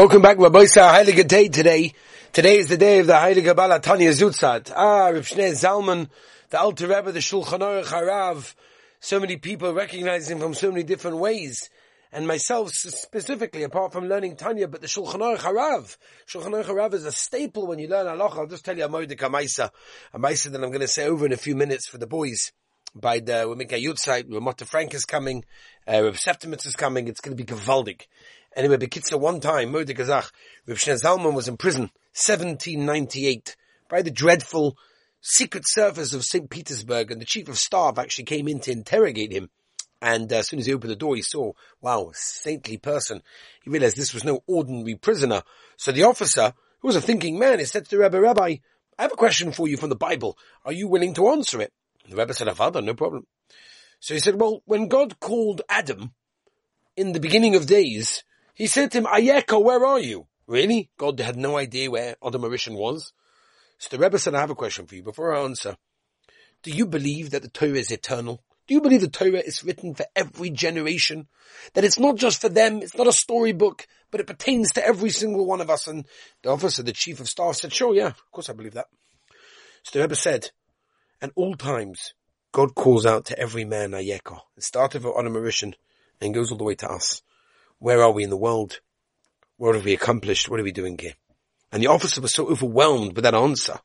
Welcome back, Rabbi Heilige Day today. Today is the day of the Heilige Bala Tanya Zutzat. Ah, Reb Zalman, the Alter Rebbe, the Shulchan Aruch Harav. So many people recognize him from so many different ways. And myself specifically, apart from learning Tanya, but the Shulchan Aruch Harav. Shulchan Aruch Harav is a staple when you learn halacha. I'll just tell you a Moedika Maisa. A Maisa that I'm going to say over in a few minutes for the boys. By the, we make a Yutzait, Ramata Frank is coming, uh, Reb Septimus is coming, it's going to be Gavaldik. Anyway, Bekitza, one time, Mordek Gazach, Reb Zalman was in prison, 1798, by the dreadful Secret Service of St. Petersburg, and the Chief of Staff actually came in to interrogate him. And uh, as soon as he opened the door, he saw, wow, saintly person. He realized this was no ordinary prisoner. So the officer, who was a thinking man, he said to the Rebbe, Rabbi, I have a question for you from the Bible. Are you willing to answer it? And the Rebbe said, Father, no problem. So he said, well, when God called Adam in the beginning of days, he said to him, Ayeka, where are you? Really? God had no idea where Adam Arishan was. So the Rebbe said, I have a question for you before I answer. Do you believe that the Torah is eternal? Do you believe the Torah is written for every generation? That it's not just for them, it's not a storybook, but it pertains to every single one of us? And the officer, the chief of staff said, sure, yeah, of course I believe that. So the Rebbe said, at all times, God calls out to every man Ayeka. It started with Adam Arishan and goes all the way to us. Where are we in the world? What have we accomplished? What are we doing here? And the officer was so overwhelmed with that answer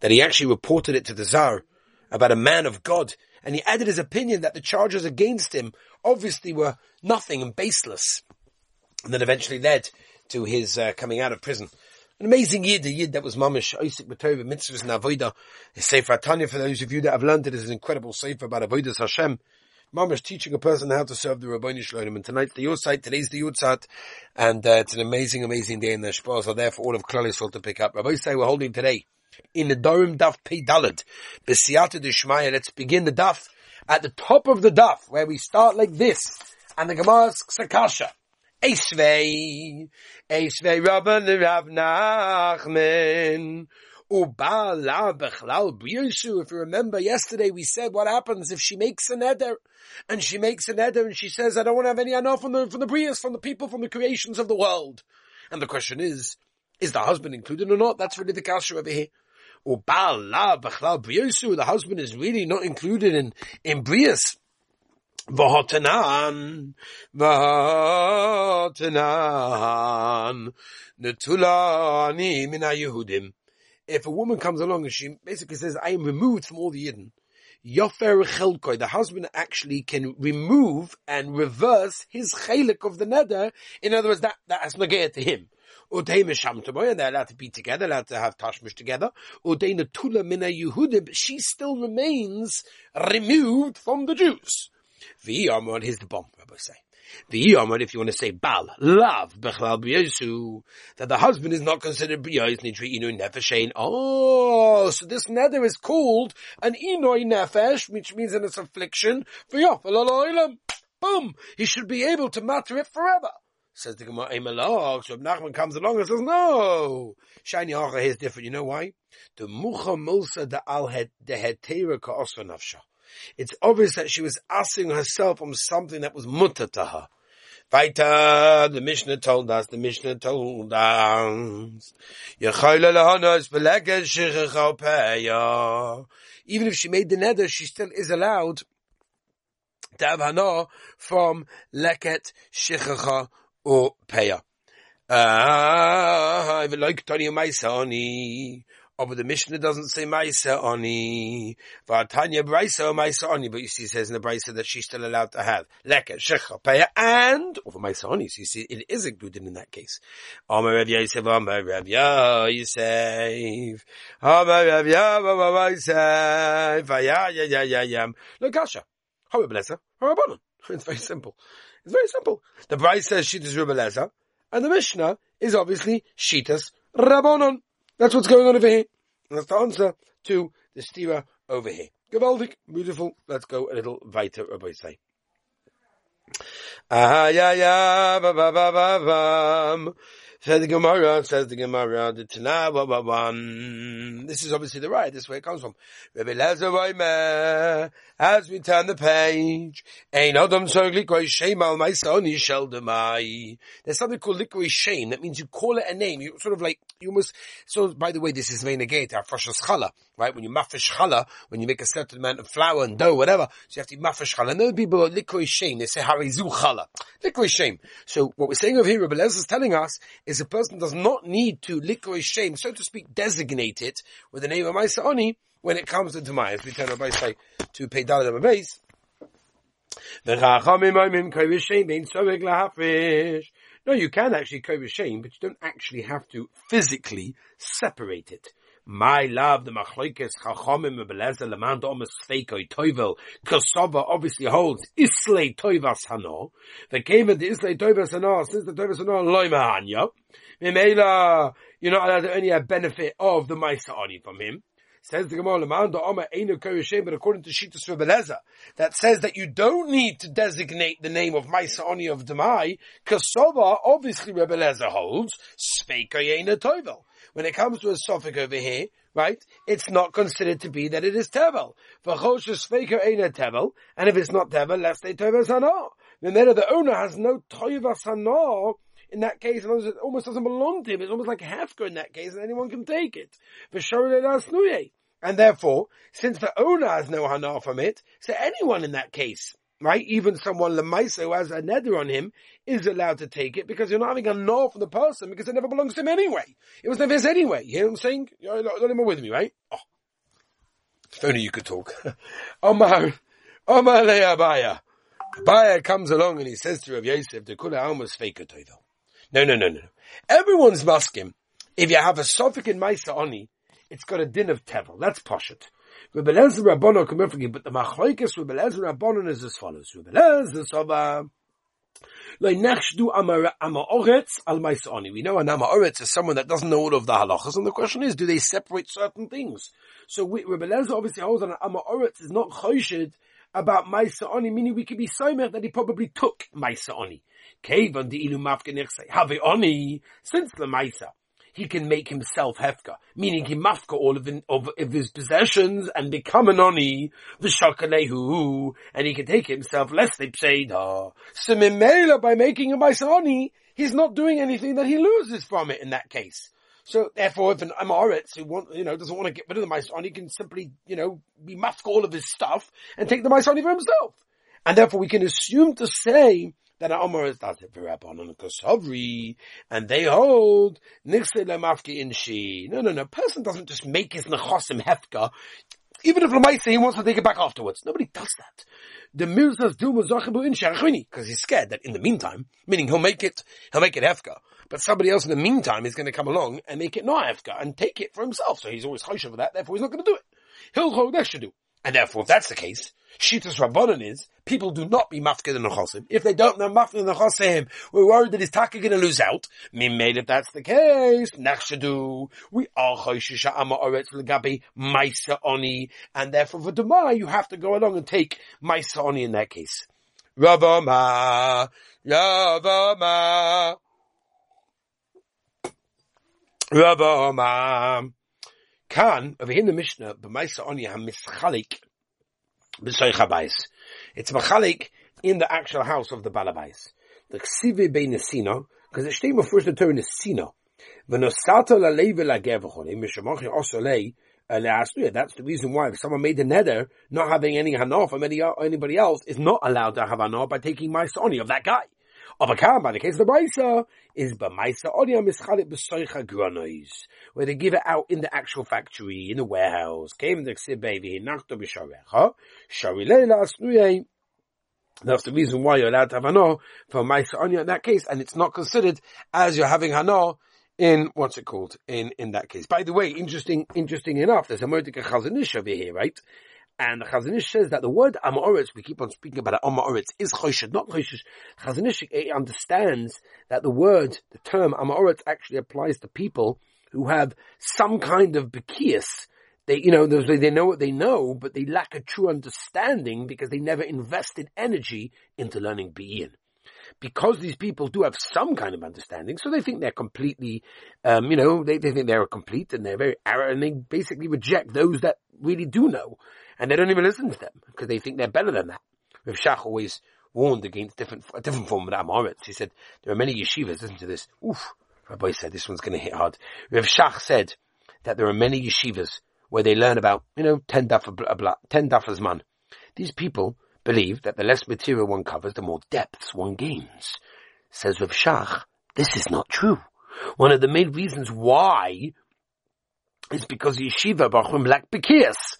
that he actually reported it to the Tsar about a man of God. And he added his opinion that the charges against him obviously were nothing and baseless. And then eventually led to his uh, coming out of prison. An amazing yid, a yid that was mamish, Isaac B'Torah, mitzvahs and avodah. His Sefer Tanya, for those of you that have learned it, is an incredible sefer about avodas Hashem. Mama's teaching a person how to serve the Rabboni Shloim. And tonight's the Yutzat, today's the Yutzat, and uh, it's an amazing, amazing day in the Shpaz are there for all of Klal Yisrael to pick up. Rabbi say we're holding today in the Dorim Daf Pei Dalet, B'siyata Dishmaya. Let's begin the Daf at the top of the Daf, where we start like this, and the Gemara asks a kasha. Eisvei, Eisvei Rabban Rav Nachman. If you remember yesterday we said what happens if she makes an eder and she makes an eder and she says, I don't want to have any anah from the, from the Brias, from the people, from the creations of the world. And the question is, is the husband included or not? That's really the kasha over here. The husband is really not included in, in Brias. V'hotanan, v'hotanan, netulani mina Yehudim if a woman comes along and she basically says, I am removed from all the Yidden, Yofer Chelkoi, the husband actually can remove and reverse his chelik of the nether. In other words, that, that has nagaya to him. And they're allowed to be together, allowed to have tashmish together. Tula mina Yehudim, she still remains removed from the Jews. V'yamon, here's the bomb, Rabbi say. The Yomar, if you want to say Bal, love, Bechlal B'yosu, that the husband is not considered B'yois Nidri Inu Nefeshein. Oh, so this nether is called an Inoi Nefesh, which means in its affliction, for Yof, Boom! He should be able to matter it forever. Says the Gemara, Emelach, so Nachman comes along and says, no! Shiny Acha is different. You know why? The Mucha Mulsa de Al de Hetera Ka'osva Nafsha. It's obvious that she was asking herself on something that was mutter to her. Weiter, the Mishnah told us, the Mishnah told us, even if she made the nether, she still is allowed to have hana from leket shechacha or. Ah, I would like to tell but the Mishnah doesn't say Maisa Oni. Vatanya Brisa Maisa Oni, but you see, it says in the Brisa that she's still allowed to have Leket, Shecha, Peya, and over Maisa Oni. So you see, it is included in that case. Omer Rav Yosef, Omer Rav Yosef, Omer Rav Yosef, Ya, Ya, Ya, Ya, Yam. Look, Asha, Hara Blesa, Hara It's very simple. It's very simple. The Brisa says Shitas Rebeleza, and the Mishnah is obviously Shitas Rabbanon. That's what's going on over here. That's the answer to the stira over here. Gavaldik, beautiful. Let's go a little weiter, Rabbi say. Ah, yeah, yeah, ba, ba, ba, ba, bam. Says the Gemara, says the Gemara, the Tanah, This is obviously the right, this is where it comes from. As we turn the page, Adam al There's something called likoi shame. That means you call it a name. You sort of like, you must, so by the way, this is main negate, Afashas Chala, right? When you mafish chala, when you make a certain amount of flour and dough, whatever, so you have to mafish chala. And those people are likoi shame. They say harizu chala. Likoi shame. So what we're saying over here, Rabbi is telling us, is is a person does not need to liquor shame, so to speak, designate it with the name of Maisa when it comes into Mayas. We turn our base to pay dollar base. No, you can actually cover shame, but you don't actually have to physically separate it. My love, the machlokes chachamim belezer leman domas feikoi toivel kosova obviously holds islay toivas hano. The came the islay toivas hano since the toivas hano loy mahanya. Mimela, you're not allowed only have benefit of the Maisa Ani from him. Says the Gemara, but according to Shitas Rebeleza, that says that you don't need to designate the name of Maisa Ani of Demai, Kasova, obviously Rebeleza holds, Speikayena Toivel. When it comes to a suffix over here, right, it's not considered to be that it is Tevel. Tevel, and if it's not Tevel, let's say Toivel Sana. The the owner has no Toivel Sana, in that case, it almost doesn't belong to him. It's almost like a hefker in that case, and anyone can take it. And therefore, since the owner has no hana from it, so anyone in that case, right, even someone lemaisa who has a nether on him, is allowed to take it because you're not having a no from the person because it never belongs to him anyway. It was never his anyway. You hear what I'm saying? You're not even with me, right? Oh. If only you could talk. Omar, Omar Abaye. Abaye comes along and he says to Rav Yosef, the kula almost fake a no, no, no, no. Everyone's masking. If you have a suffix in Maisa Oni, it's got a din of tevel. That's poshet. Rebbe Lezer Rabbono come forgive, but the machlokes Rebbe Lezer Rabbono is as follows. Rebbe Lezer Soba. We know an Amaoretz is someone that doesn't know all of the halachas, and the question is, do they separate certain things? So we, Lezer obviously holds that an Amaoretz is not choshed about Maisa Oni, meaning we could be so that he probably took Maisa Oni. Kevan the ilu mafka have oni since the Maisa. He can make himself hefka, meaning he mafka all of, in, of, of, his possessions and become an oni, v'shakalehu, and he can take himself less they pseida. So mimela, by making a Maisa oni, he's not doing anything that he loses from it in that case. So therefore, if an Amaretz who want, you know, doesn't want to get rid of the Maisani can simply, you know, be mask all of his stuff and take the Maisani for himself. And therefore we can assume to say that Amar is for Rabbanon Kosovri, and they hold Nixle Lemafki Inshi. No, no, no. A person doesn't just make his Nechosim Hefka, even if Lamaisa he wants to take it back afterwards. Nobody does that. The Mirzas do in Sharachini, because he's scared that in the meantime, meaning he'll make it, he'll make it Hefka, but somebody else in the meantime is going to come along and make it not Hefka and take it for himself. So he's always choshev for that, therefore he's not going to do it. He'll hold do. And therefore, if that's the case, Shitas Rabbanon is, people do not be mafkid in the chosim. If they don't know in the chosim, we're worried that his taka going to lose out. Me made if that's the case, nechshadu, we are choishisha ama oretz legabi maisa oni, and therefore for Demai, you have to go along and take maisa oni in that case. Rabama, Rabama, Rabama. Kan, over here in the Mishnah, b'maisa oni ha-mischalik b'soich It's machalik in the actual house of the balabais. The ksivi bein nesino, because it steht first the term nesino. V'nosato la-lei v'la-gev v'chole, mishamochi oso lei, uh, that's the reason why if someone made the nether, not having any hana from any, anybody else, is not allowed to have hana by taking my soni of that guy. Of a car, by the case of the Maisa, is Bamaisa Odia Mischalit Besoicha Gronois, where they give it out in the actual factory, in the warehouse. Came the Xibevi, Nachto Bisharecha, Sharilela Asnuye, eh? that's the reason why you're allowed to have hana for Maisa Onya in that case, and it's not considered as you're having hana in, what's it called, in, in that case. By the way, interesting, interesting enough, there's a Mordecai Chazon Ish over here, right? And the Chazon Ish says that the word Amoritz, we keep on speaking about it, Amoritz, is Choshed, not Choshed. Chazon Ish understands that the word, the term Amoritz actually applies to people who have some kind of Bekias. They, you know, they know what they know, but they lack a true understanding because they never invested energy into learning Be'in. Because these people do have some kind of understanding, so they think they're completely, um, you know, they, they think they're complete and they're very arrogant and they basically reject those that really do know. And they don't even listen to them because they think they're better than that. Rav Shach always warned against different, a different form of Amoritz. He said, there are many yeshivas, listen to this. Oof. Rabbi said this one's going to hit hard. Rav Shach said that there are many yeshivas where they learn about, you know, 10 daf, 10 dafas man. These people believe that the less material one covers, the more depths one gains. Says Rav Shach, this is not true. One of the main reasons why is because yeshiva Bachrim lack bekias.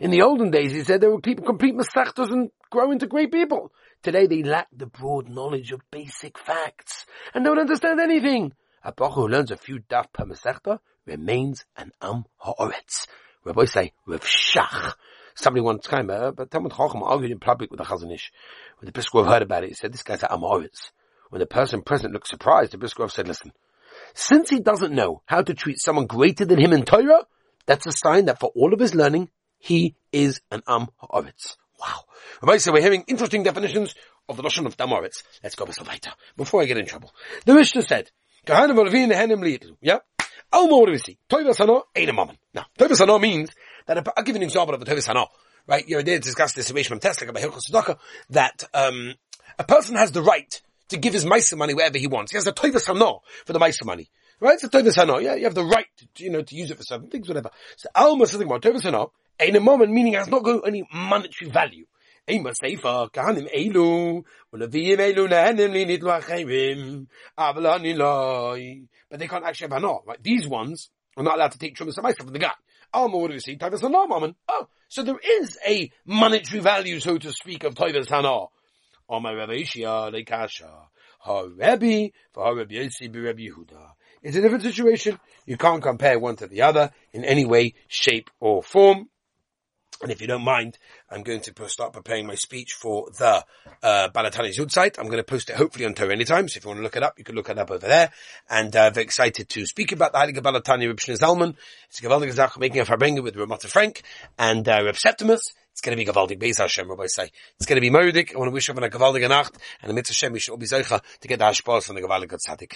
In the olden days, he said there were people complete masechtas and grow into great people. Today they lack the broad knowledge of basic facts and don't understand anything. A Bach who learns a few daf per masechta remains an am ha'oretz. Rabbi say, Rav Shach. Somebody once came, uh, but Talmud Chacham argued in public with the Chazon Ish. When the Briskov heard about it, he said, this guy's an am ha'oretz. When the person present looked surprised, the Briskov said, listen, since he doesn't know how to treat someone greater than him in Torah, that's a sign that for all of his learning, he is an Am Ha'aretz. Wow. Rabbi, so we're hearing interesting definitions of the notion of Damoritz. Let's go a little later, before I get in trouble. The Mishnah said. Yeah? A. Now, Toivas Hano means that, I'll give you an example of a Toivas Hano. Right? You're there to discuss this situation from Tesla about Hilchos Tzedakah, that, um, a person has the right to give his Maisa money wherever he wants. He has a Toivas Hano for the Maisa money. Right? It's a Toivas Hano. Yeah, you have the right to, you know, to use it for certain things, whatever. So Alma something about Toivas Hano, in a moment, meaning it has not got any monetary value. But they can't actually have hana. Right? These ones are not allowed to take trumas from the guy. Oh, what do we see? Taivas hana, mammon. Oh, so there is a monetary value, so to speak, of Taivas hana. My Rebbe Ishia, Lekasha. Ha Rebbe, for Ha Rebbe Yossi, Rebbe Yehuda. It's a different situation. You can't compare one to the other in any way, shape, or form. And if you don't mind, I'm going to start preparing my speech for the uh, Balatani Zud site. I'm going to post it hopefully on Torah anytime. So if you want to look it up, you can look it up over there. And uh, very excited to speak about the Heilige Balatani Reb Zalman. It's a Gavaldig Zach making a Farbenga with Ramata Frank and uh, Reb Septimus. It's going to be Gavaldig Beis Hashem, Rabbi say. It's going to be Meridik. I want to wish everyone a Gavaldig Nacht and a Mitzvah Hashem, we should all be Zeicha to get the Hashpaz from the Gavaldig Tzaddik.